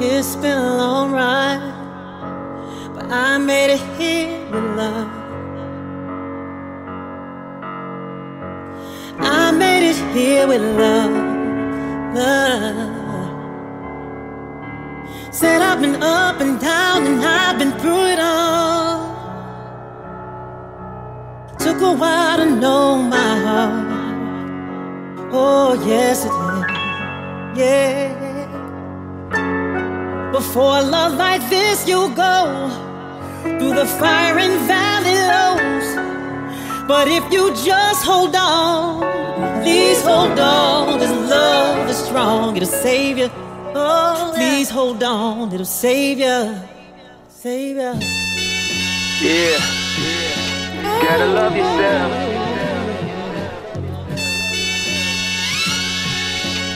It's been a long ride, but I made it here with love. I made it here with love. love. Said I've been up and down and I've been through it all. Took a while to know my heart. Oh, yes, it did. Yeah. Before love like this, you go through the fire and valley lows. But if you just hold on, please hold on. This love is strong, it'll save you. Oh, please hold on, it'll save you. Save you. Yeah. Gotta love yourself.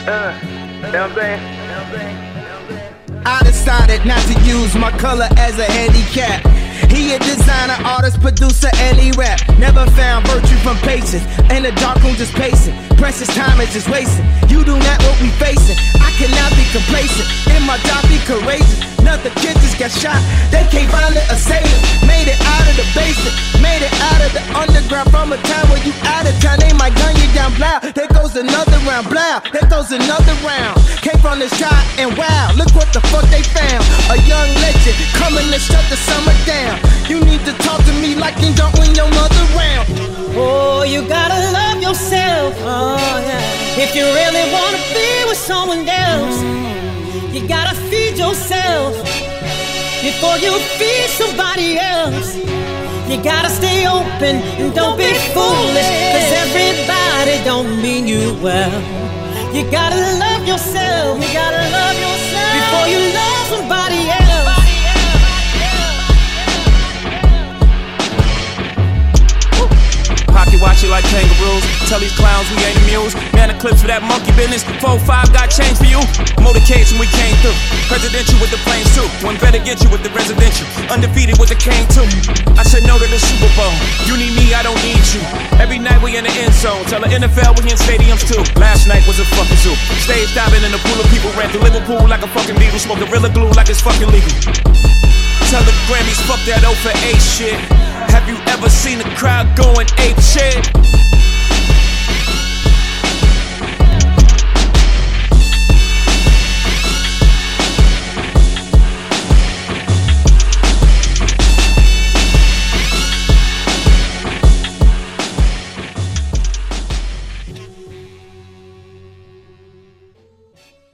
Uh, you know what I'm saying? Decided not to use my color as a handicap. He a designer, artist, producer, and he rap. Never found virtue from patience. In the dark room, just pacing. Precious time is just wasting. You do not what we facing. I cannot be complacent. In my job, be courageous. Nothing kid just got shot. They can't find it, assailant. Made it out of the basement. Made it out of the underground from a time where you out of town. They might gun you down, blow. There goes another round, blow. There goes another round. Came from the shot and wow, look what the fuck they found. A young legend coming to shut the summer down. You need to talk to me like you don't when your mother round. Oh, you gotta love yourself. Oh, yeah. If you really wanna be with someone else, you gotta feed yourself before you feed somebody else. You gotta stay open and don't be foolish, cause everybody don't mean you well. You gotta love yourself, you gotta love yourself. Before you love somebody kangaroos. Tell these clowns we ain't amused. Man, the clips for that monkey business. 4-5 got change for you. Motorcades when we came through. Presidential with the planes too. One better get you with the residential. Undefeated with the cane too. I said no to the Super Bowl. You need me, I don't need you. Every night we in the end zone. Tell the NFL we in stadiums too. Last night was a fucking zoo. Stage diving in a pool of people. Ran through Liverpool like a fucking Beatle. Smoking Gorilla Glue like it's fucking legal. Tell the Grammys, fuck that O for A shit. Have you ever seen a crowd going ape shit?